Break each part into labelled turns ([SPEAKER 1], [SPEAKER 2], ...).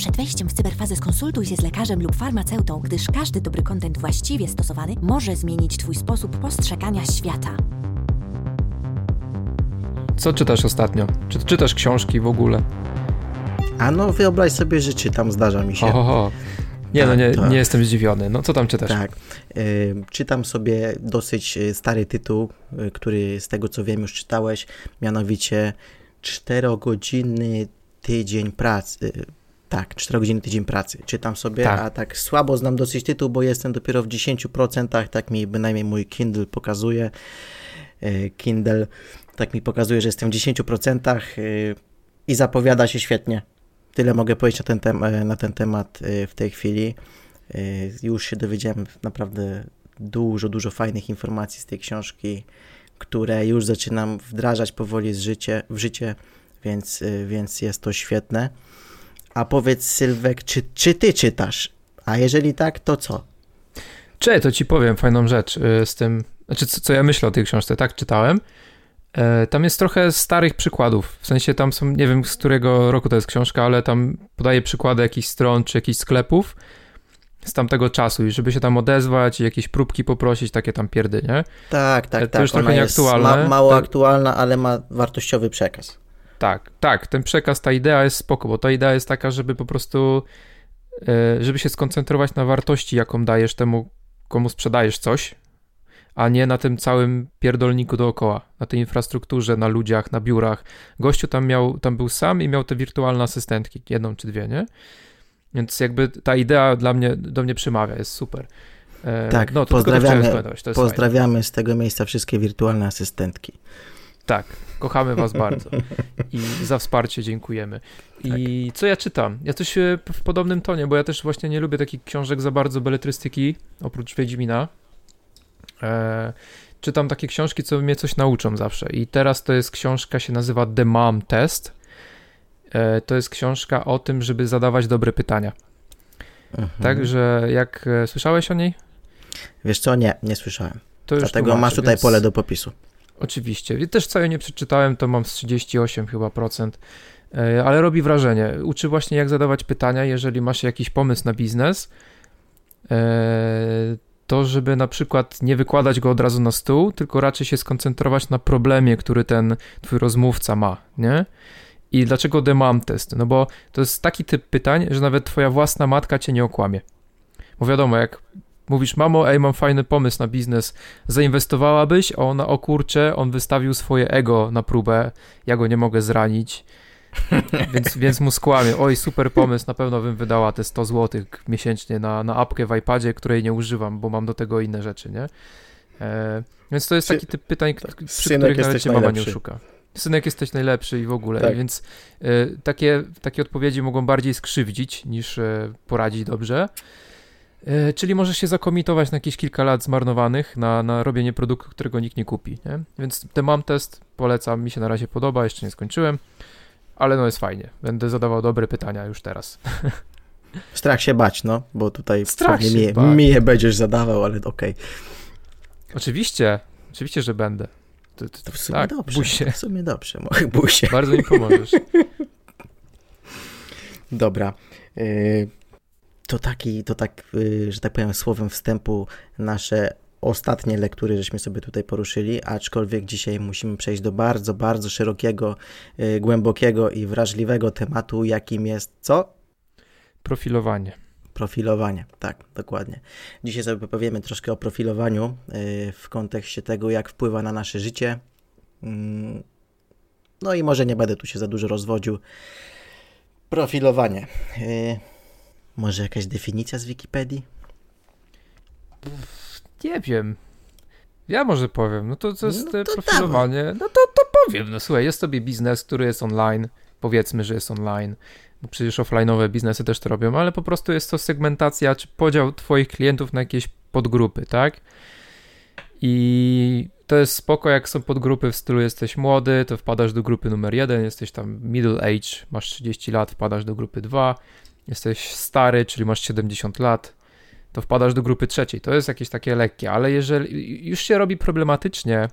[SPEAKER 1] Przed wejściem w cyberfazę skonsultuj się z lekarzem lub farmaceutą, gdyż każdy dobry kontent właściwie stosowany może zmienić Twój sposób postrzegania świata.
[SPEAKER 2] Co czytasz ostatnio? Czy czytasz książki w ogóle?
[SPEAKER 3] A no wyobraź sobie, że czytam, zdarza mi się.
[SPEAKER 2] Oho. Nie, no tak, nie, nie jestem zdziwiony. No co tam czytasz?
[SPEAKER 3] Tak. Y, czytam sobie dosyć y, stary tytuł, y, który z tego co wiem już czytałeś, mianowicie 4-godzinny tydzień pracy. Tak, 4-godzinny tydzień pracy. Czytam sobie, tak. a tak słabo znam dosyć tytuł, bo jestem dopiero w 10%, tak mi bynajmniej mój Kindle pokazuje. Kindle tak mi pokazuje, że jestem w 10% i zapowiada się świetnie. Tyle mogę powiedzieć na ten, tem na ten temat w tej chwili. Już się dowiedziałem naprawdę dużo, dużo fajnych informacji z tej książki, które już zaczynam wdrażać powoli z życie, w życie, więc, więc jest to świetne. A powiedz Sylwek, czy, czy ty czytasz? A jeżeli tak, to co?
[SPEAKER 2] Cześć, to ci powiem fajną rzecz z tym, znaczy co, co ja myślę o tej książce, tak czytałem. E, tam jest trochę starych przykładów, w sensie tam są, nie wiem z którego roku to jest książka, ale tam podaje przykłady jakichś stron czy jakichś sklepów z tamtego czasu i żeby się tam odezwać i jakieś próbki poprosić, takie tam pierdy, nie?
[SPEAKER 3] Tak, tak, to tak. To już trochę nieaktualne. Ma, mało tak. aktualna, ale ma wartościowy przekaz.
[SPEAKER 2] Tak, tak, ten przekaz, ta idea jest spoko, bo ta idea jest taka, żeby po prostu, e, żeby się skoncentrować na wartości, jaką dajesz temu, komu sprzedajesz coś, a nie na tym całym pierdolniku dookoła, na tej infrastrukturze, na ludziach, na biurach. Gościu tam miał, tam był sam i miał te wirtualne asystentki, jedną czy dwie, nie? Więc jakby ta idea dla mnie, do mnie przemawia, jest super.
[SPEAKER 3] E, tak, no, pozdrawiamy, pozdrawiamy fajne. z tego miejsca wszystkie wirtualne asystentki.
[SPEAKER 2] Tak, kochamy was bardzo i za wsparcie dziękujemy. I tak. co ja czytam? Ja coś e, w podobnym tonie, bo ja też właśnie nie lubię takich książek za bardzo beletrystyki, oprócz Wiedźmina, E, czytam takie książki, co mnie coś nauczą zawsze. I teraz to jest książka, się nazywa The Mom Test. E, to jest książka o tym, żeby zadawać dobre pytania. Mhm. Także jak e, słyszałeś o niej?
[SPEAKER 3] Wiesz co, nie, nie słyszałem. Dlatego masz tutaj więc... pole do popisu.
[SPEAKER 2] Oczywiście. Też ja nie przeczytałem, to mam z 38 chyba procent, e, ale robi wrażenie. Uczy właśnie jak zadawać pytania, jeżeli masz jakiś pomysł na biznes, to, żeby na przykład nie wykładać go od razu na stół, tylko raczej się skoncentrować na problemie, który ten twój rozmówca ma, nie? I dlaczego the mom test? No bo to jest taki typ pytań, że nawet twoja własna matka cię nie okłamie. Bo wiadomo, jak mówisz, mamo, ej, mam fajny pomysł na biznes, zainwestowałabyś? A ona, o kurcze, on wystawił swoje ego na próbę, ja go nie mogę zranić, więc, więc mu skłamie. Oj, super pomysł, na pewno bym wydała te 100 zł miesięcznie na, na apkę w iPadzie, której nie używam, bo mam do tego inne rzeczy, nie? E, więc to jest taki typ pytań, tak, przy których nawet się mama nie oszuka. Synek jesteś najlepszy i w ogóle, tak. więc e, takie, takie odpowiedzi mogą bardziej skrzywdzić niż e, poradzić dobrze. E, czyli możesz się zakomitować na jakieś kilka lat zmarnowanych na, na robienie produktu, którego nikt nie kupi. Nie? Więc ten mam test, polecam, mi się na razie podoba, jeszcze nie skończyłem ale no jest fajnie. Będę zadawał dobre pytania już teraz.
[SPEAKER 3] Strach się bać, no, bo tutaj Strach się mi, bać. będziesz zadawał, ale okej. Okay.
[SPEAKER 2] Oczywiście, oczywiście, że będę.
[SPEAKER 3] To, to, to w sumie tak, dobrze. Bój się. W sumie dobrze, bój się.
[SPEAKER 2] Bardzo mi pomożesz.
[SPEAKER 3] Dobra. Y, to taki, to tak, y, że tak powiem, słowem wstępu nasze ostatnie lektury żeśmy sobie tutaj poruszyli, aczkolwiek dzisiaj musimy przejść do bardzo, bardzo szerokiego, yy, głębokiego i wrażliwego tematu, jakim jest co?
[SPEAKER 2] Profilowanie.
[SPEAKER 3] Profilowanie, tak, dokładnie. Dzisiaj sobie powiemy troszkę o profilowaniu yy, w kontekście tego, jak wpływa na nasze życie. Yy, no i może nie będę tu się za dużo rozwodził. Profilowanie. Może jakaś definicja z Wikipedii?
[SPEAKER 2] Nie wiem. Ja może powiem. No to, to jest no to profilowanie. Dawaj. No to, to powiem. No słuchaj, jest sobie biznes, który jest online. Powiedzmy, że jest online. Bo przecież offline'owe biznesy też to robią, ale po prostu jest to segmentacja, czy podział twoich klientów na jakieś podgrupy, tak? I to jest spoko, jak są podgrupy w stylu jesteś młody, to wpadasz do grupy numer jeden, jesteś tam middle age, masz 30 lat, wpadasz do grupy 2, jesteś stary, czyli masz 70 lat, to wpadasz do grupy trzeciej. To jest jakieś takie lekkie, ale jeżeli już się robi problematycznie,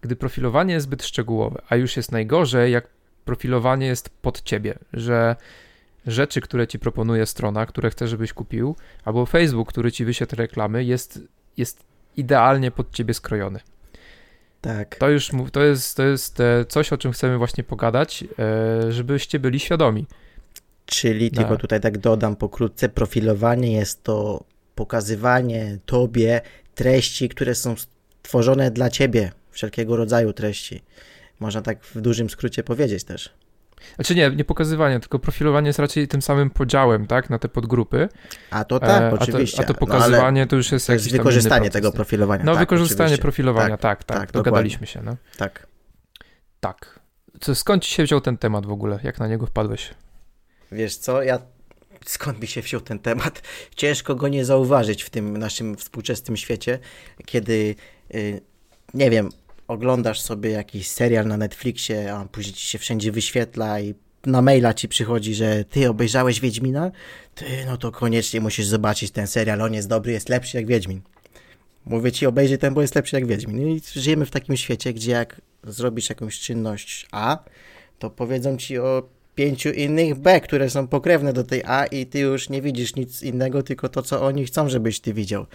[SPEAKER 2] gdy profilowanie jest zbyt szczegółowe, a już jest najgorzej, jak profilowanie jest pod ciebie, że rzeczy, które ci proponuje strona, które chce, żebyś kupił, albo Facebook, który ci wyświetla reklamy, jest, jest idealnie pod ciebie skrojony.
[SPEAKER 3] Tak.
[SPEAKER 2] To już to jest, to jest e, coś, o czym chcemy właśnie pogadać, e, żebyście byli świadomi.
[SPEAKER 3] Czyli
[SPEAKER 2] Tak.
[SPEAKER 3] tylko tutaj tak dodam pokrótce, profilowanie jest to pokazywanie tobie treści, które są stworzone dla ciebie, wszelkiego rodzaju treści. Można tak w dużym skrócie powiedzieć też.
[SPEAKER 2] Znaczy nie, nie pokazywanie, tylko profilowanie jest raczej tym samym podziałem, tak, na te podgrupy.
[SPEAKER 3] A to tak,
[SPEAKER 2] E,
[SPEAKER 3] oczywiście.
[SPEAKER 2] A to, a to
[SPEAKER 3] no,
[SPEAKER 2] pokazywanie to już jest
[SPEAKER 3] to jest wykorzystanie tego profilowania.
[SPEAKER 2] No,
[SPEAKER 3] tak,
[SPEAKER 2] wykorzystanie
[SPEAKER 3] oczywiście.
[SPEAKER 2] profilowania, tak, tak,
[SPEAKER 3] tak,
[SPEAKER 2] dogadaliśmy się, no.
[SPEAKER 3] Tak.
[SPEAKER 2] Tak. Co, skąd ci się wziął ten temat w ogóle? Jak na niego wpadłeś?
[SPEAKER 3] Wiesz co, ja skąd mi się wziął ten temat? Ciężko go nie zauważyć w tym naszym współczesnym świecie, kiedy, y, nie wiem, oglądasz sobie jakiś serial na Netflixie, a później ci się wszędzie wyświetla i na maila ci przychodzi, że ty obejrzałeś Wiedźmina? Ty, no to koniecznie musisz zobaczyć ten serial, on jest dobry, jest lepszy jak Wiedźmin. Mówię ci, obejrzyj ten, bo jest lepszy jak Wiedźmin. No i żyjemy w takim świecie, gdzie jak zrobisz jakąś czynność A, to powiedzą ci o pięciu innych B, które są pokrewne do tej A i ty już nie widzisz nic innego, tylko to, co oni chcą, żebyś ty widział.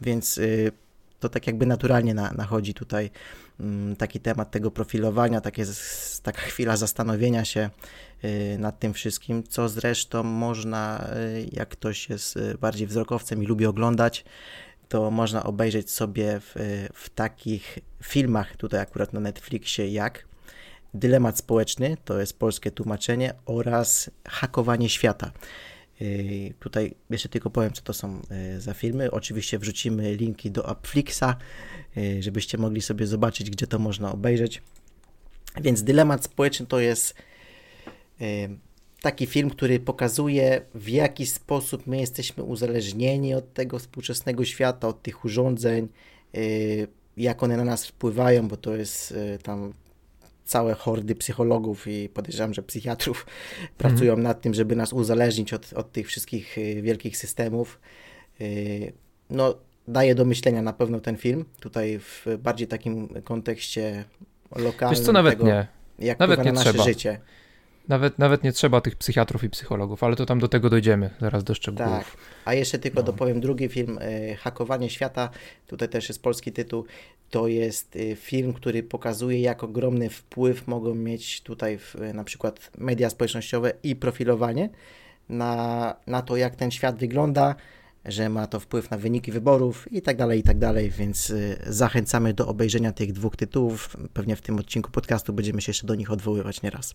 [SPEAKER 3] Więc y, to tak jakby naturalnie na, nachodzi tutaj mm, taki temat tego profilowania, takie, taka chwila zastanowienia się y, nad tym wszystkim, co zresztą można, y, jak ktoś jest bardziej wzrokowcem i lubi oglądać, to można obejrzeć sobie w, w takich filmach, tutaj akurat na Netflixie, jak Dylemat społeczny, to jest polskie tłumaczenie, oraz Hakowanie świata. Yy, Tutaj jeszcze tylko powiem, co to są yy, za filmy. Oczywiście wrzucimy linki do Appflixa, yy, żebyście mogli sobie zobaczyć, gdzie to można obejrzeć. Więc Dylemat społeczny to jest taki film, który pokazuje, w jaki sposób my jesteśmy uzależnieni od tego współczesnego świata, od tych urządzeń, jak one na nas wpływają, bo to jest tam całe hordy psychologów i podejrzewam, że psychiatrów pracują nad tym, żeby nas uzależnić od, od tych wszystkich y, wielkich systemów. Y, No, daje do myślenia na pewno ten film, tutaj w bardziej takim kontekście lokalnym.
[SPEAKER 2] Wiesz co, nawet
[SPEAKER 3] tego,
[SPEAKER 2] nie.
[SPEAKER 3] Jak
[SPEAKER 2] Nawet nie
[SPEAKER 3] na nasze
[SPEAKER 2] trzeba.
[SPEAKER 3] życie.
[SPEAKER 2] Nawet, nawet nie trzeba tych psychiatrów i psychologów, ale to tam do tego dojdziemy, zaraz do szczegółów.
[SPEAKER 3] Tak. A jeszcze tylko
[SPEAKER 2] No.
[SPEAKER 3] dopowiem drugi film, y, Hakowanie świata, tutaj też jest polski tytuł. To jest y, film, który pokazuje, jak ogromny wpływ mogą mieć tutaj w, y, na przykład media społecznościowe i profilowanie na, na to, jak ten świat wygląda, że ma to wpływ na wyniki wyborów i tak dalej, i tak dalej, więc y, zachęcamy do obejrzenia tych dwóch tytułów. Pewnie w tym odcinku podcastu będziemy się jeszcze do nich odwoływać nieraz.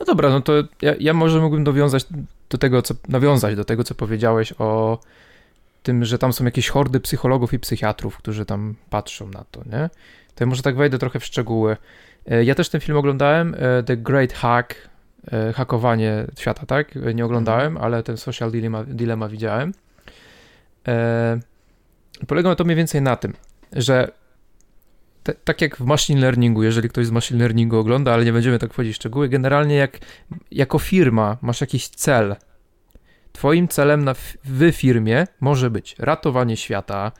[SPEAKER 2] No dobra, no to ja, ja może mógłbym dowiązać do tego, co, nawiązać do tego, co powiedziałeś o tym, że tam są jakieś hordy psychologów i psychiatrów, którzy tam patrzą na to, nie? To ja może tak wejdę trochę w szczegóły. E, Ja też ten film oglądałem, e, The Great Hack, e, hakowanie świata, tak? Nie oglądałem, ale ten Social Dilemma, dilemma widziałem. Polega to mniej więcej na tym, że te, tak jak w machine learningu, jeżeli ktoś z machine learningu ogląda, ale nie będziemy tak wchodzić w szczegóły, generalnie jak jako firma masz jakiś cel, twoim celem na, w firmie może być ratowanie świata,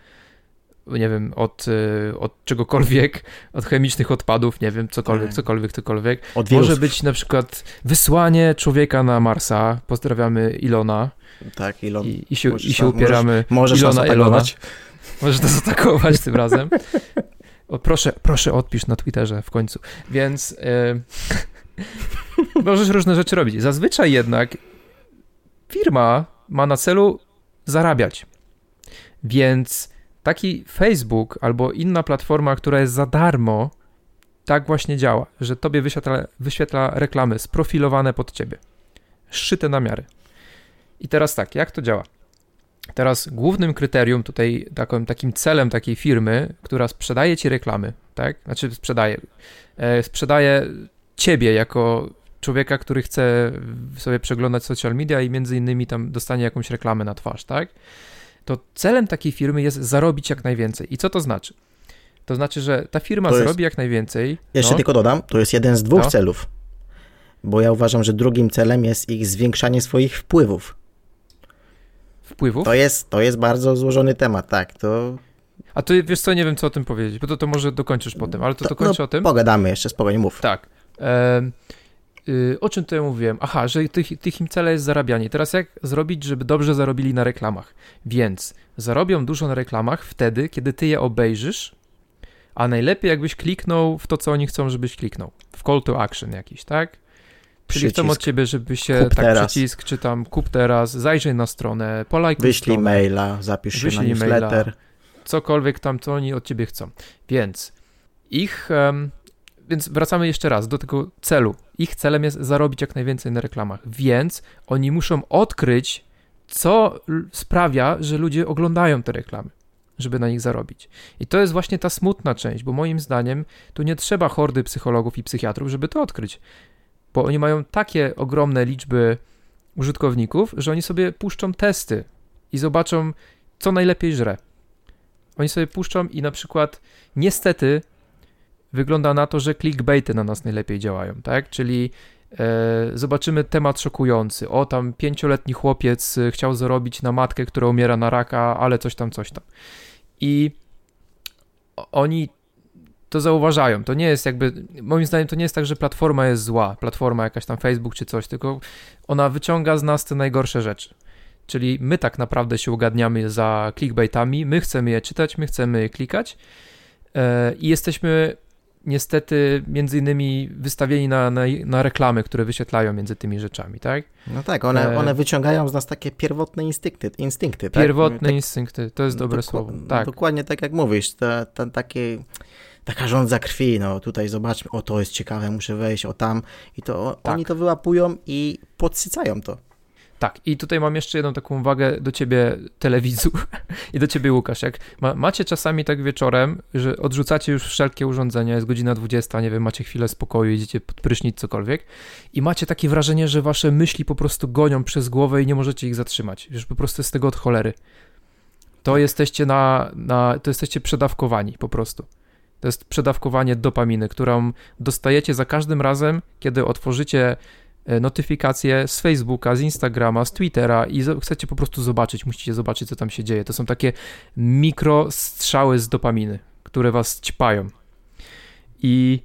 [SPEAKER 2] nie wiem, od, y, od czegokolwiek, od chemicznych odpadów, nie wiem, cokolwiek,
[SPEAKER 3] Tak.
[SPEAKER 2] cokolwiek, cokolwiek.
[SPEAKER 3] Od
[SPEAKER 2] Może być na przykład wysłanie człowieka na Marsa, pozdrawiamy Ilona
[SPEAKER 3] Tak, Elon.
[SPEAKER 2] i, i, się,
[SPEAKER 3] możesz
[SPEAKER 2] i się upieramy.
[SPEAKER 3] Możesz nas
[SPEAKER 2] Ilona,
[SPEAKER 3] atakować.
[SPEAKER 2] Możesz nas atakować tym razem. O, proszę, proszę odpisz na Twitterze w końcu. Więc e, możesz różne rzeczy robić. Zazwyczaj jednak firma ma na celu zarabiać. Więc taki Facebook albo inna platforma, która jest za darmo, tak właśnie działa, że tobie wyświetla, wyświetla reklamy sprofilowane pod ciebie. Szyte na miarę. I teraz tak, jak to działa? Teraz głównym kryterium tutaj, takim, takim celem takiej firmy, która sprzedaje ci reklamy, tak? Znaczy sprzedaje, e, sprzedaje ciebie jako człowieka, który chce sobie przeglądać social media i między innymi tam dostanie jakąś reklamę na twarz, tak? To celem takiej firmy jest zarobić jak najwięcej. I co to znaczy? To znaczy, że ta firma
[SPEAKER 3] jest-
[SPEAKER 2] zarobi jak najwięcej.
[SPEAKER 3] Jeszcze
[SPEAKER 2] no,
[SPEAKER 3] tylko dodam, to jest jeden z dwóch
[SPEAKER 2] No.
[SPEAKER 3] celów. Bo ja uważam, że drugim celem jest ich zwiększanie swoich wpływów.
[SPEAKER 2] wpływów.
[SPEAKER 3] To jest, to jest bardzo złożony temat, tak. To,
[SPEAKER 2] A to wiesz co, nie wiem co o tym powiedzieć, bo to, to może dokończysz potem, ale to, to
[SPEAKER 3] no,
[SPEAKER 2] kończę o tym.
[SPEAKER 3] Pogadamy jeszcze, spokojnie mów.
[SPEAKER 2] Tak. O czym tutaj mówiłem? Aha, że tych, tych im cele jest zarabianie. Teraz jak zrobić, żeby dobrze zarobili na reklamach? Więc zarobią dużo na reklamach wtedy, kiedy ty je obejrzysz, a najlepiej jakbyś kliknął w to, co oni chcą, żebyś kliknął. W call to action jakiś, tak? Czyli chcą od ciebie, żeby się
[SPEAKER 3] kup
[SPEAKER 2] tak
[SPEAKER 3] teraz.
[SPEAKER 2] przycisk, czy tam kup teraz, zajrzyj na stronę, polajkuj
[SPEAKER 3] Wyślij
[SPEAKER 2] stronę,
[SPEAKER 3] maila, zapisz się
[SPEAKER 2] Wyślij
[SPEAKER 3] na newsletter.
[SPEAKER 2] maila. cokolwiek tam, co oni od ciebie chcą. Więc ich, em, więc wracamy jeszcze raz do tego celu. Ich celem jest zarobić jak najwięcej na reklamach, więc oni muszą odkryć, co sprawia, że ludzie oglądają te reklamy, żeby na nich zarobić. I to jest właśnie ta smutna część, bo moim zdaniem tu nie trzeba hordy psychologów i psychiatrów, żeby to odkryć, bo oni mają takie ogromne liczby użytkowników, że oni sobie puszczą testy i zobaczą, co najlepiej żre. Oni sobie puszczą i na przykład niestety wygląda na to, że clickbaity na nas najlepiej działają, tak? Czyli e, zobaczymy temat szokujący. O, tam pięcioletni chłopiec e, chciał zarobić na matkę, która umiera na raka, ale coś tam, coś tam. I oni to zauważają. To nie jest jakby, moim zdaniem to nie jest tak, że platforma jest zła, platforma jakaś tam Facebook czy coś, tylko ona wyciąga z nas te najgorsze rzeczy. Czyli my tak naprawdę się ugadniamy za clickbaitami, my chcemy je czytać, my chcemy je klikać e, i jesteśmy niestety między innymi wystawieni na, na, na reklamy, które wyświetlają między tymi rzeczami, tak?
[SPEAKER 3] No tak, one,
[SPEAKER 2] E,
[SPEAKER 3] one wyciągają z nas takie pierwotne instynkty, instynkty tak?
[SPEAKER 2] Pierwotne
[SPEAKER 3] tak,
[SPEAKER 2] instynkty, to jest dobre słowo. Tak,
[SPEAKER 3] Dokładnie tak jak mówisz, ta, ta, takie, taka żądza krwi, no tutaj zobaczmy, o to jest ciekawe, muszę wejść, o tam i to
[SPEAKER 2] Tak.
[SPEAKER 3] oni to wyłapują i podsycają to.
[SPEAKER 2] Tak. I tutaj mam jeszcze jedną taką uwagę do ciebie, telewidzu, i do ciebie, Łukasz. Jak ma, macie czasami tak wieczorem, że odrzucacie już wszelkie urządzenia, jest godzina 20, nie wiem, macie chwilę spokoju, idziecie pod prysznic, cokolwiek, i macie takie wrażenie, że wasze myśli po prostu gonią przez głowę i nie możecie ich zatrzymać. Już po prostu jest tego od cholery. To jesteście na, na to jesteście przedawkowani po prostu. To jest przedawkowanie dopaminy, którą dostajecie za każdym razem, kiedy otworzycie notyfikacje z Facebooka, z Instagrama, z Twittera i chcecie po prostu zobaczyć, musicie zobaczyć, co tam się dzieje. To są takie mikrostrzały z dopaminy, które was ćpają. I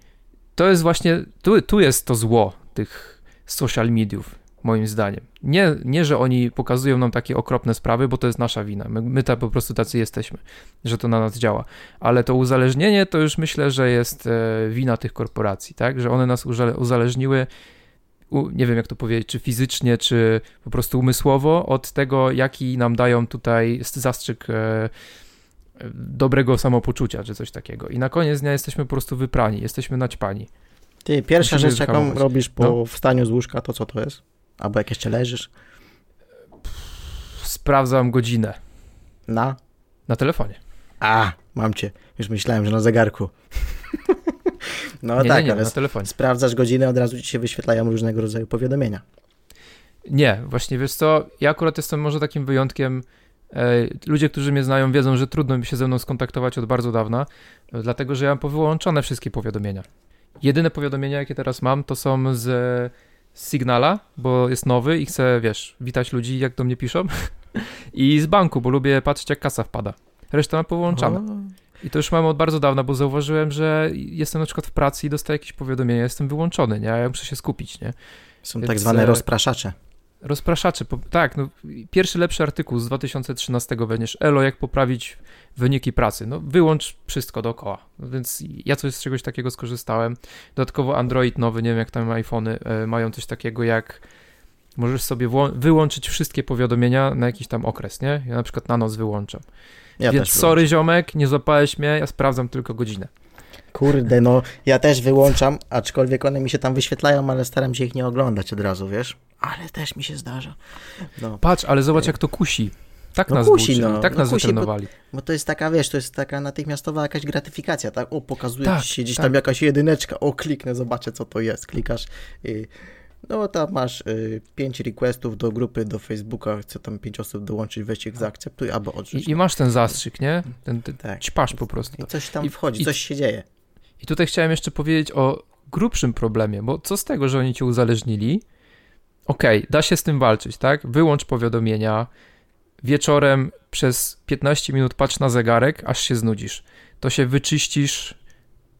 [SPEAKER 2] to jest właśnie, tu, tu jest to zło tych social mediów, moim zdaniem. Nie, nie, że oni pokazują nam takie okropne sprawy, bo to jest nasza wina. My, my ta, po prostu tacy jesteśmy, że to na nas działa. Ale to uzależnienie to już myślę, że jest e, wina tych korporacji, tak? Że one nas uzależniły nie wiem jak to powiedzieć, czy fizycznie, czy po prostu umysłowo, od tego, jaki nam dają tutaj zastrzyk e, dobrego samopoczucia, czy coś takiego. I na koniec dnia jesteśmy po prostu wyprani, jesteśmy naćpani.
[SPEAKER 3] Ty, pierwsza
[SPEAKER 2] Musimy
[SPEAKER 3] rzecz, jaką robisz po
[SPEAKER 2] No.
[SPEAKER 3] wstaniu z łóżka, to co to jest? Albo jak jeszcze leżysz?
[SPEAKER 2] Sprawdzam godzinę
[SPEAKER 3] Na?
[SPEAKER 2] na telefonie.
[SPEAKER 3] A, mam cię. Już myślałem, że na zegarku. no
[SPEAKER 2] nie,
[SPEAKER 3] tak,
[SPEAKER 2] nie, nie,
[SPEAKER 3] ale
[SPEAKER 2] na telefonie.
[SPEAKER 3] sprawdzasz godzinę, od razu ci się wyświetlają różnego rodzaju powiadomienia.
[SPEAKER 2] Nie, właśnie wiesz co, ja akurat jestem może takim wyjątkiem. E, ludzie, którzy mnie znają, wiedzą, że trudno mi się ze mną skontaktować od bardzo dawna, e, dlatego że ja mam powyłączone wszystkie powiadomienia. Jedyne powiadomienia, jakie teraz mam, to są z Signala, bo jest nowy i chcę, wiesz, witać ludzi, jak do mnie piszą, i z banku, bo lubię patrzeć, jak kasa wpada. Reszta mam powyłączane.
[SPEAKER 3] O,
[SPEAKER 2] I to już mam od bardzo dawna, bo zauważyłem, że jestem na przykład w pracy i dostaję jakieś powiadomienia, jestem wyłączony, nie? A ja muszę się skupić, nie?
[SPEAKER 3] Są
[SPEAKER 2] Więc,
[SPEAKER 3] tak zwane
[SPEAKER 2] e,
[SPEAKER 3] rozpraszacze.
[SPEAKER 2] Rozpraszacze, tak, no, pierwszy lepszy artykuł z 2013 będziesz Elo, jak poprawić wyniki pracy. No, wyłącz wszystko dookoła. No, więc ja coś z czegoś takiego skorzystałem. Dodatkowo Android nowy, nie wiem jak tam iPhony e, mają coś takiego jak możesz sobie wyłączyć wszystkie powiadomienia na jakiś tam okres, nie? Ja na przykład na noc wyłączam.
[SPEAKER 3] Ja
[SPEAKER 2] więc sorry ziomek, nie złapałeś mnie, ja sprawdzam tylko godzinę.
[SPEAKER 3] Kurde, no ja też wyłączam, aczkolwiek one mi się tam wyświetlają, ale staram się ich nie oglądać od razu, wiesz? Ale też mi się zdarza. No,
[SPEAKER 2] Patrz, ale zobacz jak to kusi. Tak
[SPEAKER 3] No
[SPEAKER 2] nas
[SPEAKER 3] kusi,
[SPEAKER 2] kusi,
[SPEAKER 3] no.
[SPEAKER 2] tak
[SPEAKER 3] No
[SPEAKER 2] nas
[SPEAKER 3] kusi, bo- bo to jest taka, wiesz, to jest taka natychmiastowa jakaś gratyfikacja, tak? O, pokazuje
[SPEAKER 2] Tak,
[SPEAKER 3] ci się gdzieś
[SPEAKER 2] tak.
[SPEAKER 3] tam jakaś jedyneczka, o, kliknę, zobaczę co to jest, klikasz i no tam masz y, pięć requestów do grupy, do Facebooka, chce tam pięć osób dołączyć, weź ich zaakceptuj albo odrzuć.
[SPEAKER 2] I, I masz ten zastrzyk, nie? Ten, ten
[SPEAKER 3] Tak.
[SPEAKER 2] ćpasz po prostu.
[SPEAKER 3] I coś tam
[SPEAKER 2] I-
[SPEAKER 3] wchodzi,
[SPEAKER 2] i-
[SPEAKER 3] coś się dzieje.
[SPEAKER 2] I tutaj chciałem jeszcze powiedzieć o grubszym problemie, bo co z tego, że oni cię uzależnili? Okej, da się z tym walczyć, tak? Wyłącz powiadomienia. Wieczorem przez 15 minut patrz na zegarek, aż się znudzisz. To się wyczyścisz,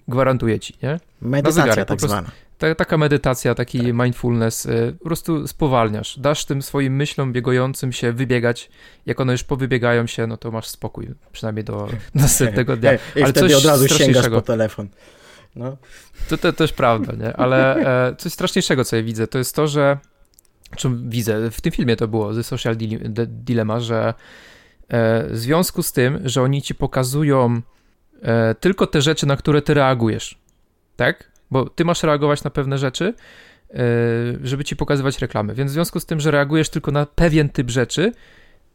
[SPEAKER 2] gwarantuję ci, nie?
[SPEAKER 3] Medytacja
[SPEAKER 2] zegarek,
[SPEAKER 3] tak zwana.
[SPEAKER 2] Ta, taka medytacja, taki tak. mindfulness, y, po prostu spowalniasz. Dasz tym swoim myślom biegającym się wybiegać. Jak one już powybiegają się, no to masz spokój, przynajmniej do następnego dnia.
[SPEAKER 3] I Ale coś od razu sięgasz po telefon. No.
[SPEAKER 2] To, to też prawda, nie? Ale e, coś straszniejszego, co ja widzę, to jest to, że czy widzę, w tym filmie to było, The Social Dilemma, że e, w związku z tym, że oni ci pokazują e, tylko te rzeczy, na które ty reagujesz, tak? Bo ty masz reagować na pewne rzeczy, e, żeby ci pokazywać reklamy. Więc w związku z tym, że reagujesz tylko na pewien typ rzeczy,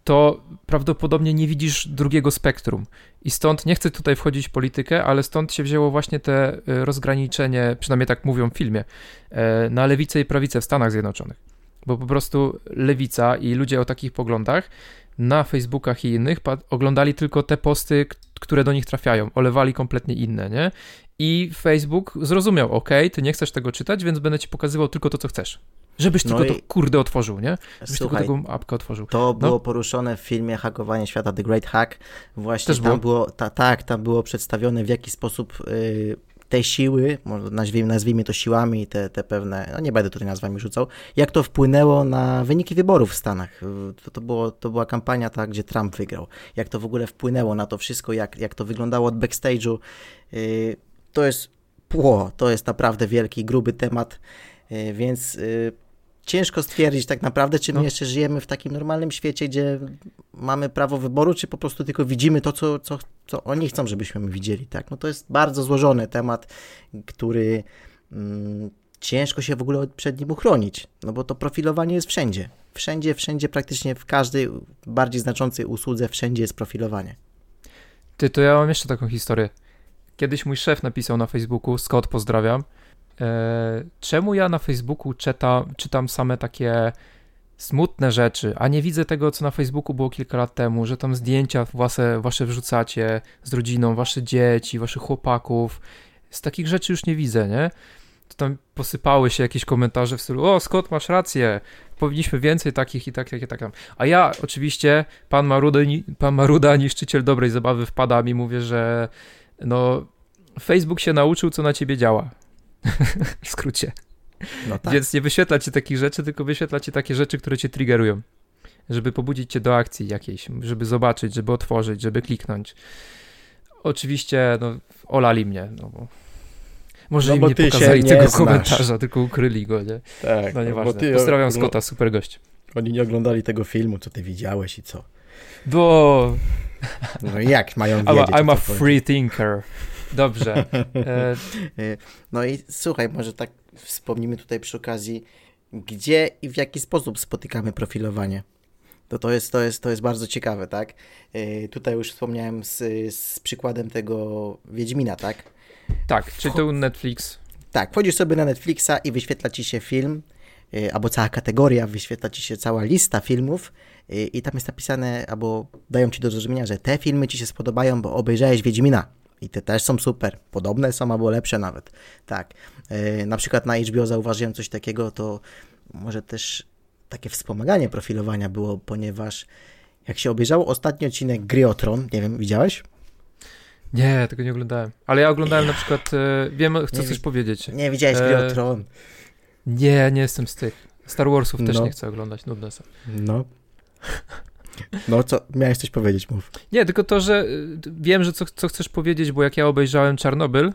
[SPEAKER 2] to prawdopodobnie nie widzisz drugiego spektrum. I stąd nie chcę tutaj wchodzić w politykę, ale stąd się wzięło właśnie te e, rozgraniczenie, przynajmniej tak mówią w filmie, e, na lewicę i prawicę w Stanach Zjednoczonych. Bo po prostu lewica i ludzie o takich poglądach na Facebookach i innych oglądali tylko te posty, które do nich trafiają, olewali kompletnie inne, nie? I Facebook zrozumiał, ok, ty nie chcesz tego czytać, więc będę ci pokazywał tylko to, co chcesz. Żebyś no tylko to kurde otworzył, nie? Żebyś Słuchaj, tylko taką apkę otworzył.
[SPEAKER 3] To no. było poruszone w filmie Hakowanie Świata The Great Hack. Właśnie Też tam było, było ta, tak, tam było przedstawione w jaki sposób yy, te siły, nazwijmy, nazwijmy to siłami, te, te pewne, no nie będę tutaj nazwami rzucał, jak to wpłynęło na wyniki wyborów w Stanach. To, to, było, to była kampania ta, gdzie Trump wygrał. Jak to w ogóle wpłynęło na to wszystko, jak, jak to wyglądało od backstage'u. Yy, to jest pło, to jest naprawdę wielki, gruby temat, yy, więc... Ciężko stwierdzić tak naprawdę, czy my no. jeszcze żyjemy w takim normalnym świecie, gdzie mamy prawo wyboru, czy po prostu tylko widzimy to, co, co, co oni chcą, żebyśmy my widzieli, tak? No to jest bardzo złożony temat, który mm, ciężko się w ogóle przed nim uchronić, no bo to profilowanie jest wszędzie. Wszędzie, wszędzie, praktycznie w każdej bardziej znaczącej usłudze, wszędzie jest profilowanie.
[SPEAKER 2] Ty, to ja mam jeszcze taką historię. Kiedyś mój szef napisał na Facebooku, Scott, pozdrawiam, czemu ja na Facebooku czytam, czytam same takie smutne rzeczy, a nie widzę tego, co na Facebooku było kilka lat temu, że tam zdjęcia wasze, wasze wrzucacie z rodziną, wasze dzieci, waszych chłopaków. Z takich rzeczy już nie widzę, nie? To tam posypały się jakieś komentarze w stylu, o Scott, masz rację, powinniśmy więcej takich i tak, i tak. A ja oczywiście, pan Maruda, pan Maruda, niszczyciel dobrej zabawy, wpada mi, mówię, że no, Facebook się nauczył, co na ciebie działa. w skrócie. No tak. Więc nie wyświetla ci takich rzeczy, tylko wyświetla ci takie rzeczy, które cię triggerują. Żeby pobudzić cię do akcji jakiejś, żeby zobaczyć, żeby otworzyć, żeby kliknąć. Oczywiście, no, olali mnie, no bo może no im nie pokazali tego komentarza, tylko ukryli go, nie? Tak. No nieważne. Ty, Pozdrawiam no, Scotta, super gość.
[SPEAKER 3] Oni nie oglądali tego filmu, co ty widziałeś i co.
[SPEAKER 2] Bo...
[SPEAKER 3] No jak mają wiedzieć?
[SPEAKER 2] I'm a, I'm a free thinker. Dobrze. E...
[SPEAKER 3] No i słuchaj, może tak wspomnimy tutaj przy okazji, gdzie i w jaki sposób spotykamy profilowanie. To, to, jest, to, jest, to jest bardzo ciekawe, tak? E, tutaj już wspomniałem z, z przykładem tego Wiedźmina, tak?
[SPEAKER 2] Tak, czy to Netflix?
[SPEAKER 3] Tak, wchodzisz sobie na Netflixa i wyświetla ci się film, e, albo cała kategoria, wyświetla ci się cała lista filmów i tam jest napisane, albo dają ci do zrozumienia, że te filmy ci się spodobają, bo obejrzałeś Wiedźmina. I te też są super. Podobne są albo lepsze nawet. Tak. Yy, na przykład na HBO zauważyłem coś takiego, to może też takie wspomaganie profilowania było, ponieważ jak się obejrzało ostatni odcinek Gry Tron, nie wiem, widziałeś?
[SPEAKER 2] Nie, tego nie oglądałem. Ale ja oglądałem ja. na przykład, e, wiem, co chcesz powiedzieć.
[SPEAKER 3] Nie widziałeś Gry e, Tron.
[SPEAKER 2] Nie, nie jestem z tych. Star Warsów też no. nie chcę oglądać, nudne są.
[SPEAKER 3] No. No, co, miałeś coś powiedzieć, mów.
[SPEAKER 2] Nie, tylko to, że y, wiem, że co, co chcesz powiedzieć, bo jak ja obejrzałem Czarnobyl,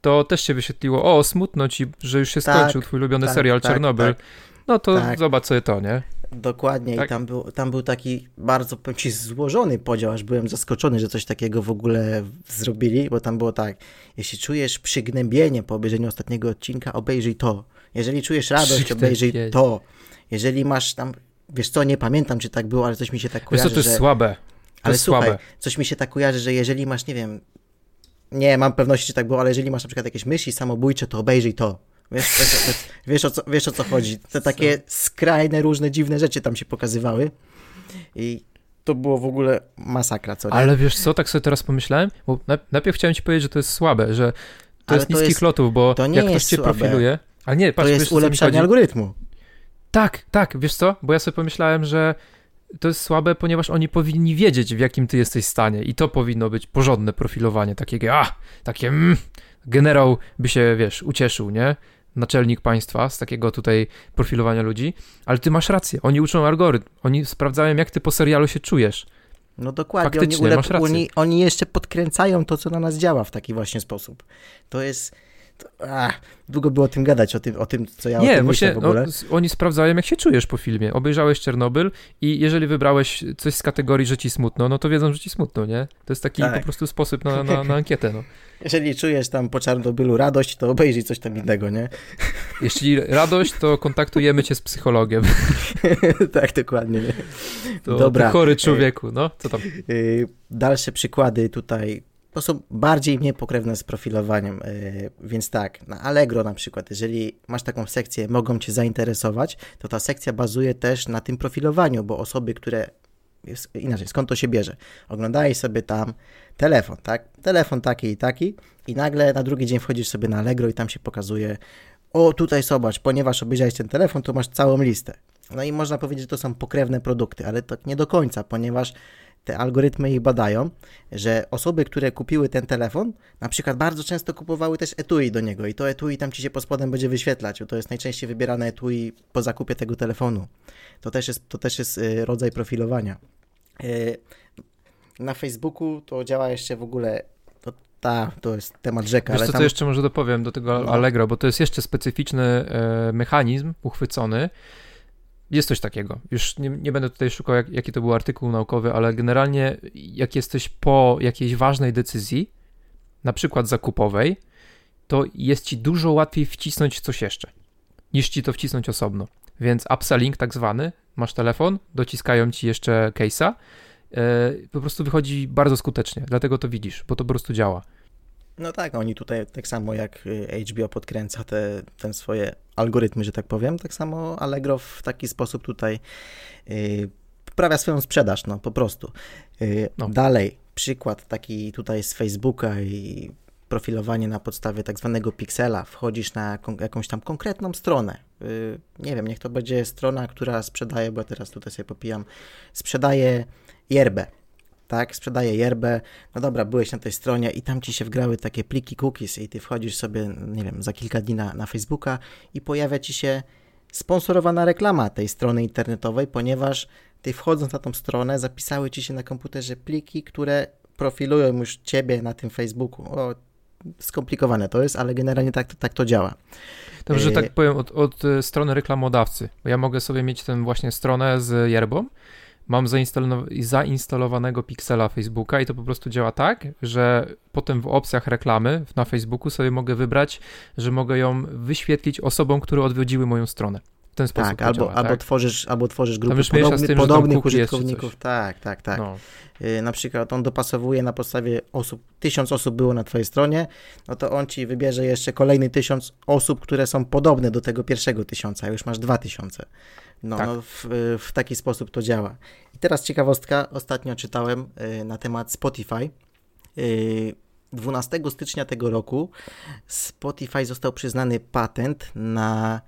[SPEAKER 2] to też się wyświetliło, o, smutno ci, że już się tak, skończył twój ulubiony tak, serial tak, Czarnobyl. Tak. No to tak. zobacz sobie to, nie?
[SPEAKER 3] Dokładnie i tak. tam był, tam był taki bardzo, powiem ci, złożony podział, aż byłem zaskoczony, że coś takiego w ogóle zrobili, bo tam było tak, jeśli czujesz przygnębienie po obejrzeniu ostatniego odcinka, obejrzyj to. Jeżeli czujesz radość, obejrzyj to. Jeżeli masz tam Wiesz co, nie pamiętam, czy tak było, ale coś mi się tak kojarzy,
[SPEAKER 2] Wiesz co, to jest
[SPEAKER 3] że...
[SPEAKER 2] słabe. To
[SPEAKER 3] ale
[SPEAKER 2] jest
[SPEAKER 3] słuchaj,
[SPEAKER 2] słabe.
[SPEAKER 3] coś mi się tak kojarzy, że jeżeli masz, nie wiem, nie mam pewności, czy tak było, ale jeżeli masz na przykład jakieś myśli samobójcze, to obejrzyj to. Wiesz, wiesz, o, co, wiesz o co chodzi. Te takie skrajne, różne, dziwne rzeczy tam się pokazywały i to było w ogóle masakra, co nie?
[SPEAKER 2] Ale wiesz co, tak sobie teraz pomyślałem, bo najpierw chciałem ci powiedzieć, że to jest słabe, że to ale jest to niskich jest, lotów, bo jak ktoś cię słabe. profiluje... Ale nie, patrz,
[SPEAKER 3] to jest
[SPEAKER 2] wiesz,
[SPEAKER 3] ulepszanie algorytmu.
[SPEAKER 2] Tak, tak, wiesz co? Bo ja sobie pomyślałem, że to jest słabe, ponieważ oni powinni wiedzieć, w jakim ty jesteś stanie i to powinno być porządne profilowanie, takiego, a, takie, mm, generał by się, wiesz, ucieszył, nie? naczelnik państwa z takiego tutaj profilowania ludzi, ale ty masz rację, oni uczą algorytm, oni sprawdzają jak ty po serialu się czujesz.
[SPEAKER 3] No dokładnie,
[SPEAKER 2] Faktycznie,
[SPEAKER 3] oni,
[SPEAKER 2] rację.
[SPEAKER 3] oni, oni jeszcze podkręcają to, co na nas działa w taki właśnie sposób. To jest... Ach, długo było o tym gadać, o tym, o tym co ja o
[SPEAKER 2] Nie,
[SPEAKER 3] tym
[SPEAKER 2] właśnie
[SPEAKER 3] myślę w ogóle.
[SPEAKER 2] no, oni sprawdzają, jak się czujesz po filmie. Obejrzałeś Czernobyl i jeżeli wybrałeś coś z kategorii, że ci smutno, no to wiedzą, że ci smutno, nie? To jest taki
[SPEAKER 3] Tak.
[SPEAKER 2] po prostu sposób na, na, na ankietę, no.
[SPEAKER 3] Jeżeli czujesz tam po Czarnobylu radość, to obejrzyj coś tam innego, nie?
[SPEAKER 2] Jeśli radość, to kontaktujemy cię z psychologiem.
[SPEAKER 3] tak, dokładnie. Nie?
[SPEAKER 2] To
[SPEAKER 3] Dobra.
[SPEAKER 2] Chory człowieku, no. Co tam?
[SPEAKER 3] Y, Dalsze przykłady tutaj to są bardziej niepokrewne z profilowaniem, y, więc tak, na Allegro na przykład, jeżeli masz taką sekcję, mogą Cię zainteresować, to ta sekcja bazuje też na tym profilowaniu, bo osoby, które, jest, inaczej, skąd to się bierze? Oglądałeś sobie tam telefon, tak? Telefon taki i taki i nagle na drugi dzień wchodzisz sobie na Allegro i tam się pokazuje, o tutaj zobacz, ponieważ obejrzałeś ten telefon, to masz całą listę. No i można powiedzieć, że to są pokrewne produkty, ale tak nie do końca, ponieważ te algorytmy ich badają, że osoby, które kupiły ten telefon, na przykład bardzo często kupowały też etui do niego i to etui tam ci się pod spodem będzie wyświetlać, bo to jest najczęściej wybierane etui po zakupie tego telefonu. To też jest, to też jest y, rodzaj profilowania. Y, Na Facebooku to działa jeszcze w ogóle, to, ta, to jest temat rzeka,
[SPEAKER 2] Wiesz
[SPEAKER 3] ale
[SPEAKER 2] co,
[SPEAKER 3] tam...
[SPEAKER 2] co jeszcze może dopowiem do tego
[SPEAKER 3] No.
[SPEAKER 2] Allegro, bo to jest jeszcze specyficzny e, mechanizm uchwycony. Jest coś takiego. Już nie, nie będę tutaj szukał, jak, jaki to był artykuł naukowy, ale generalnie jak jesteś po jakiejś ważnej decyzji, na przykład zakupowej, to jest ci dużo łatwiej wcisnąć coś jeszcze, niż ci to wcisnąć osobno. Więc upselling tak zwany, masz telefon, dociskają ci jeszcze case'a, e, po prostu wychodzi bardzo skutecznie, dlatego to widzisz, bo to po prostu działa.
[SPEAKER 3] No tak, oni tutaj tak samo jak y, HBO podkręca te, ten swoje algorytmy, że tak powiem, tak samo Allegro w taki sposób tutaj y, poprawia swoją sprzedaż, no po prostu. Y,
[SPEAKER 2] No.
[SPEAKER 3] Dalej, przykład taki tutaj z Facebooka i profilowanie na podstawie tak zwanego piksela. Wchodzisz na jakąś tam konkretną stronę. Y, nie wiem, niech to będzie strona, która sprzedaje, bo ja teraz tutaj sobie popijam, sprzedaje yerbę tak, sprzedaje yerbę, no dobra, byłeś na tej stronie i tam ci się wgrały takie pliki cookies i ty wchodzisz sobie, nie wiem, za kilka dni na, na Facebooka i pojawia ci się sponsorowana reklama tej strony internetowej, ponieważ ty wchodząc na tą stronę zapisały ci się na komputerze pliki, które profilują już ciebie na tym Facebooku. O, skomplikowane to jest, ale generalnie tak, tak to działa.
[SPEAKER 2] Dobrze, że
[SPEAKER 3] Yy.
[SPEAKER 2] tak powiem, od, od e, strony reklamodawcy, bo ja mogę sobie mieć tę właśnie stronę z yerbą, mam zainstalow- zainstalowanego piksela Facebooka i to po prostu działa tak, że potem w opcjach reklamy na Facebooku sobie mogę wybrać, że mogę ją wyświetlić osobom, które odwiedziły moją stronę. W ten sposób
[SPEAKER 3] Tak, albo,
[SPEAKER 2] działa,
[SPEAKER 3] albo,
[SPEAKER 2] tak?
[SPEAKER 3] Tworzysz, albo tworzysz podobny,
[SPEAKER 2] tym,
[SPEAKER 3] podobnych użytkowników. Tak, tak, tak.
[SPEAKER 2] No.
[SPEAKER 3] Y, na przykład on dopasowuje na podstawie osób, tysiąc osób było na twojej stronie, no to on ci wybierze jeszcze kolejny tysiąc osób, które są podobne do tego pierwszego tysiąca, już masz dwa tysiące. No,
[SPEAKER 2] Tak.
[SPEAKER 3] no w, w taki sposób to działa. I teraz ciekawostka, ostatnio czytałem y, na temat Spotify. Y, 12 stycznia tego roku Spotify został przyznany patent na,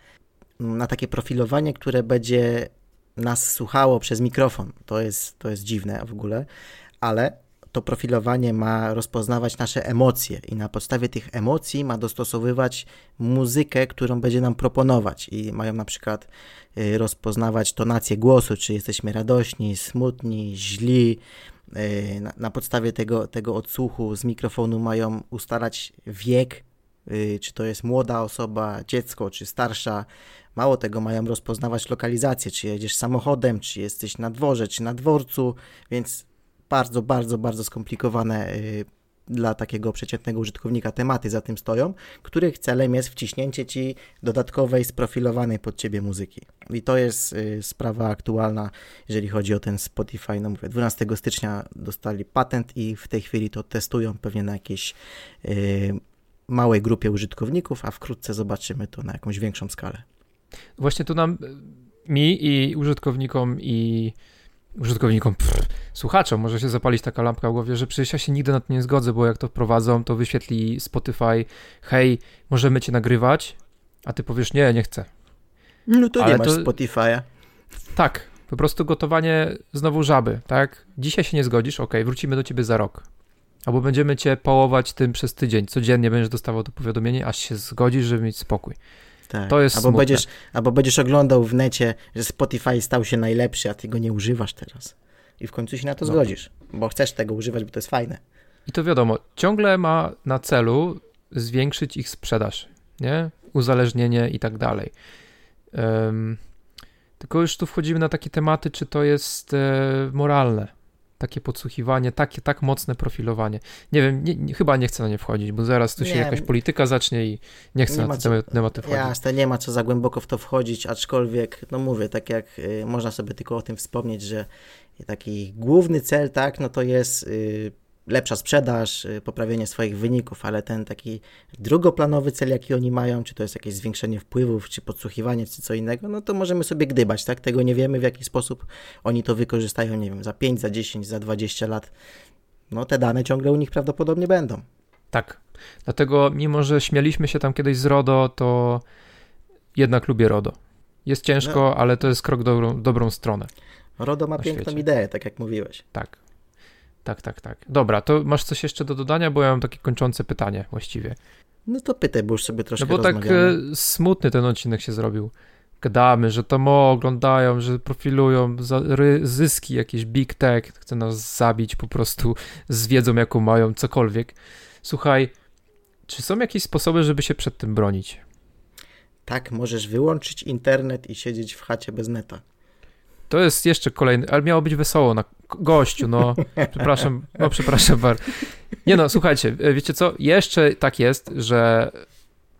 [SPEAKER 3] na takie profilowanie, które będzie nas słuchało przez mikrofon. To jest, to jest dziwne w ogóle, ale to profilowanie ma rozpoznawać nasze emocje i na podstawie tych emocji ma dostosowywać muzykę, którą będzie nam proponować i mają na przykład y, rozpoznawać tonację głosu, czy jesteśmy radośni, smutni, źli. Y, Na, na podstawie tego, tego odsłuchu z mikrofonu mają ustalać wiek, y, czy to jest młoda osoba, dziecko, czy starsza. Mało tego, mają rozpoznawać lokalizację, czy jedziesz samochodem, czy jesteś na dworze, czy na dworcu, więc bardzo, bardzo, bardzo skomplikowane y, dla takiego przeciętnego użytkownika tematy za tym stoją, których celem jest wciśnięcie ci dodatkowej, sprofilowanej pod ciebie muzyki. I to jest y, sprawa aktualna, jeżeli chodzi o ten Spotify. No mówię, 12 stycznia dostali patent i w tej chwili to testują pewnie na jakiejś y, małej grupie użytkowników, a wkrótce zobaczymy to na jakąś większą skalę.
[SPEAKER 2] Właśnie tu nam, mi i użytkownikom i użytkownikom, pff, słuchaczom może się zapalić taka lampka w głowie, że przecież ja się nigdy na to nie zgodzę, bo jak to wprowadzą, to wyświetli Spotify, hej, możemy cię nagrywać, a ty powiesz, nie, nie chcę.
[SPEAKER 3] No to
[SPEAKER 2] Ale
[SPEAKER 3] nie masz
[SPEAKER 2] to-
[SPEAKER 3] Spotify'a.
[SPEAKER 2] Tak, po prostu gotowanie znowu żaby, tak? Dzisiaj się nie zgodzisz, ok, wrócimy do ciebie za rok. Albo będziemy cię pałować tym przez tydzień. Codziennie będziesz dostawał to powiadomienie, aż się zgodzisz, żeby mieć spokój.
[SPEAKER 3] Tak.
[SPEAKER 2] To jest
[SPEAKER 3] albo
[SPEAKER 2] smutne.
[SPEAKER 3] będziesz, albo będziesz oglądał w necie, że Spotify stał się najlepszy, a ty go nie używasz teraz. I w końcu się na to
[SPEAKER 2] No.
[SPEAKER 3] zgodzisz, bo chcesz tego używać, bo to jest fajne.
[SPEAKER 2] I to wiadomo, ciągle ma na celu zwiększyć ich sprzedaż, nie? Uzależnienie i tak dalej. Em, tylko już tu wchodzimy na takie tematy, czy to jest e, moralne. Takie podsłuchiwanie, takie tak mocne profilowanie. Nie wiem, nie, chyba nie chcę na nie wchodzić, bo zaraz tu się
[SPEAKER 3] Nie.
[SPEAKER 2] jakaś polityka zacznie i nie chcę
[SPEAKER 3] Nie
[SPEAKER 2] na te
[SPEAKER 3] co-
[SPEAKER 2] tematy- tematy wchodzić.
[SPEAKER 3] Jasne, nie ma co za głęboko w to wchodzić, aczkolwiek, no mówię, tak jak y, można sobie tylko o tym wspomnieć, że taki główny cel, tak, no to jest y, lepsza sprzedaż, y, poprawienie swoich wyników, ale ten taki drugoplanowy cel, jaki oni mają, czy to jest jakieś zwiększenie wpływów, czy podsłuchiwanie, czy co innego, no to możemy sobie gdybać, tak, tego nie wiemy, w jaki sposób oni to wykorzystają, nie wiem, za 5, za 10, za 20 lat, no te dane ciągle u nich prawdopodobnie będą.
[SPEAKER 2] Tak. Dlatego, mimo że śmialiśmy się tam kiedyś z RODO, to jednak lubię RODO. Jest ciężko,
[SPEAKER 3] No.
[SPEAKER 2] ale to jest krok w dobrą, dobrą stronę.
[SPEAKER 3] RODO ma piękną
[SPEAKER 2] świecie.
[SPEAKER 3] ideę, tak jak mówiłeś.
[SPEAKER 2] Tak. Tak, tak, tak. Dobra, to masz coś jeszcze do dodania, bo ja mam takie kończące pytanie właściwie.
[SPEAKER 3] No to pytaj, bo już sobie
[SPEAKER 2] No
[SPEAKER 3] troszkę
[SPEAKER 2] bo tak
[SPEAKER 3] rozmawiamy.
[SPEAKER 2] e, smutny ten odcinek się zrobił. Gadamy, że to mo oglądają, że profilują za ry, zyski, jakieś big tech, chce nas zabić po prostu z wiedzą, jaką mają, cokolwiek. Słuchaj, czy są jakieś sposoby, żeby się przed tym bronić?
[SPEAKER 3] Tak, możesz wyłączyć internet i siedzieć w chacie bez neta.
[SPEAKER 2] To jest jeszcze kolejny, ale miało być wesoło na gościu, no. Przepraszam, no przepraszam bardzo. Nie no, słuchajcie, e, wiecie co? Jeszcze tak jest, że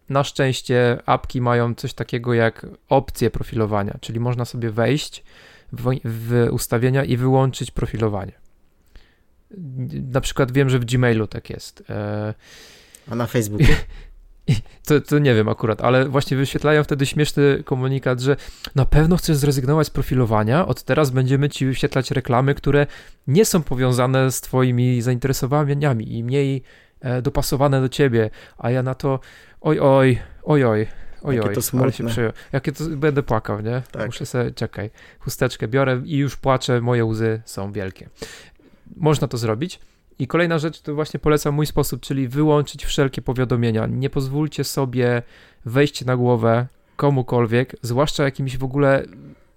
[SPEAKER 2] na szczęście apki mają coś takiego jak opcje profilowania, czyli można sobie wejść w, w ustawienia i wyłączyć profilowanie. Na przykład wiem, że w Gmailu tak jest. E,
[SPEAKER 3] A na Facebooku?
[SPEAKER 2] to, to nie wiem akurat, ale właśnie wyświetlają wtedy śmieszny komunikat, że na pewno chcesz zrezygnować z profilowania, od teraz będziemy ci wyświetlać reklamy, które nie są powiązane z twoimi zainteresowaniami i mniej e, dopasowane do ciebie, a ja na to oj, oj, oj, oj, oj,
[SPEAKER 3] Jakie
[SPEAKER 2] oj,
[SPEAKER 3] to
[SPEAKER 2] ale się
[SPEAKER 3] smutne.
[SPEAKER 2] przejął. Jakie to, będę płakał, nie?
[SPEAKER 3] Tak.
[SPEAKER 2] Muszę sobie, czekaj, chusteczkę biorę i już płaczę, moje łzy są wielkie. Można to zrobić. I kolejna rzecz, to właśnie polecam mój sposób, czyli wyłączyć wszelkie powiadomienia. Nie pozwólcie sobie wejść na głowę komukolwiek, zwłaszcza jakimś w ogóle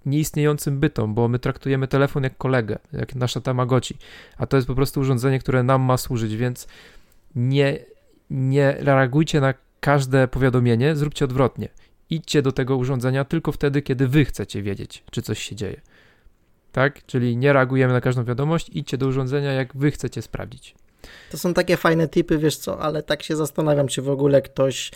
[SPEAKER 2] nieistniejącym bytom, bo my traktujemy telefon jak kolegę, jak nasza Tamagotchi, a to jest po prostu urządzenie, które nam ma służyć, więc nie, nie reagujcie na każde powiadomienie, zróbcie odwrotnie. Idźcie do tego urządzenia tylko wtedy, kiedy wy chcecie wiedzieć, czy coś się dzieje. Tak? Czyli nie reagujemy na każdą wiadomość, idźcie do urządzenia, jak wy chcecie sprawdzić.
[SPEAKER 3] To są takie fajne typy, wiesz co, ale tak się zastanawiam, czy w ogóle ktoś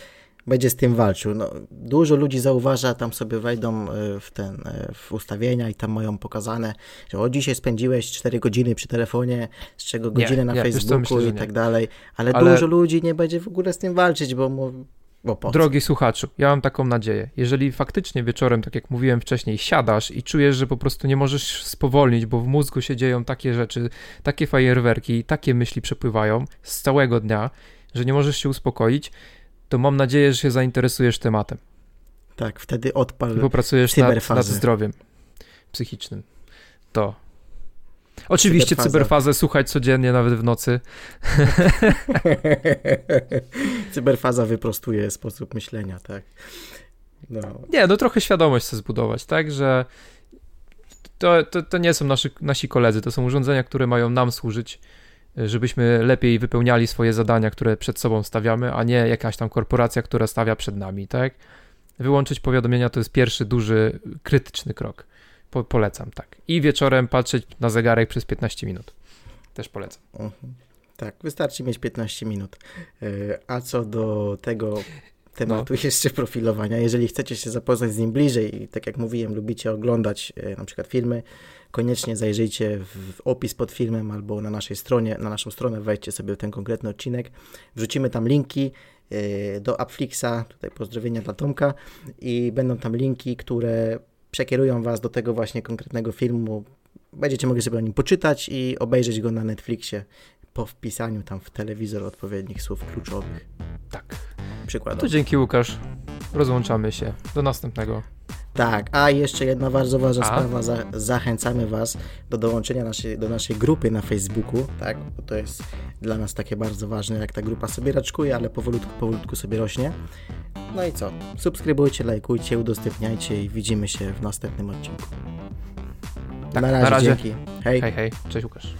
[SPEAKER 3] będzie z tym walczył. No, dużo ludzi zauważa, tam sobie wejdą e, w ten, e, w ustawienia i tam mają pokazane, że o dzisiaj spędziłeś 4 godziny przy telefonie, z czego
[SPEAKER 2] Nie,
[SPEAKER 3] godzinę na
[SPEAKER 2] nie, wiesz co,
[SPEAKER 3] Facebooku
[SPEAKER 2] myślę,
[SPEAKER 3] i
[SPEAKER 2] nie.
[SPEAKER 3] tak dalej, ale,
[SPEAKER 2] Ale-
[SPEAKER 3] dużo ludzi nie będzie w ogóle z tym walczyć, bo, mu-?
[SPEAKER 2] Drogi słuchaczu, ja mam taką nadzieję. Jeżeli faktycznie wieczorem, tak jak mówiłem wcześniej, siadasz i czujesz, że po prostu nie możesz spowolnić, bo w mózgu się dzieją takie rzeczy, takie fajerwerki, takie myśli przepływają z całego dnia, że nie możesz się uspokoić, to mam nadzieję, że się zainteresujesz tematem
[SPEAKER 3] Tak, wtedy odpal
[SPEAKER 2] i popracujesz nad, nad zdrowiem psychicznym. To. Oczywiście
[SPEAKER 3] Cyberfaza.
[SPEAKER 2] cyberfazę słuchać codziennie, nawet w nocy.
[SPEAKER 3] Cyberfaza wyprostuje sposób myślenia, tak. No,
[SPEAKER 2] Nie, no trochę świadomość chcę zbudować, tak, że to, to, to nie są nasi, nasi koledzy, to są urządzenia, które mają nam służyć, żebyśmy lepiej wypełniali swoje zadania, które przed sobą stawiamy, a nie jakaś tam korporacja, która stawia przed nami, tak. Wyłączyć powiadomienia to jest pierwszy duży, krytyczny krok. Po, polecam, tak. I wieczorem patrzeć na zegarek przez 15 minut. Też polecam.
[SPEAKER 3] Mhm. Tak, wystarczy mieć 15 minut. E, A co do tego tematu jeszcze profilowania, jeżeli chcecie się zapoznać z nim bliżej i tak jak mówiłem, lubicie oglądać e, na przykład filmy, koniecznie zajrzyjcie w w opis pod filmem albo na naszej stronie, na naszą stronę wejdźcie sobie w ten konkretny odcinek. Wrzucimy tam linki e, do Upflixa, tutaj pozdrowienia dla Tomka i będą tam linki, które przekierują Was do tego właśnie konkretnego filmu. Będziecie mogli sobie o nim poczytać i obejrzeć go na Netflixie po wpisaniu tam w telewizor odpowiednich słów kluczowych.
[SPEAKER 2] Tak.
[SPEAKER 3] Przykładowo.
[SPEAKER 2] To dzięki Łukasz. Rozłączamy się. Do następnego.
[SPEAKER 3] Tak, a jeszcze jedna bardzo ważna sprawa. Za, zachęcamy Was do dołączenia naszej, do naszej grupy na Facebooku, tak? Bo to jest dla nas takie bardzo ważne, jak ta grupa sobie raczkuje, ale powolutku, powolutku sobie rośnie. No i co? Subskrybujcie, lajkujcie, udostępniajcie i widzimy się w następnym odcinku.
[SPEAKER 2] Tak,
[SPEAKER 3] na razie,
[SPEAKER 2] na razie.
[SPEAKER 3] dzięki. Hej.
[SPEAKER 2] Hej, hej, cześć Łukasz.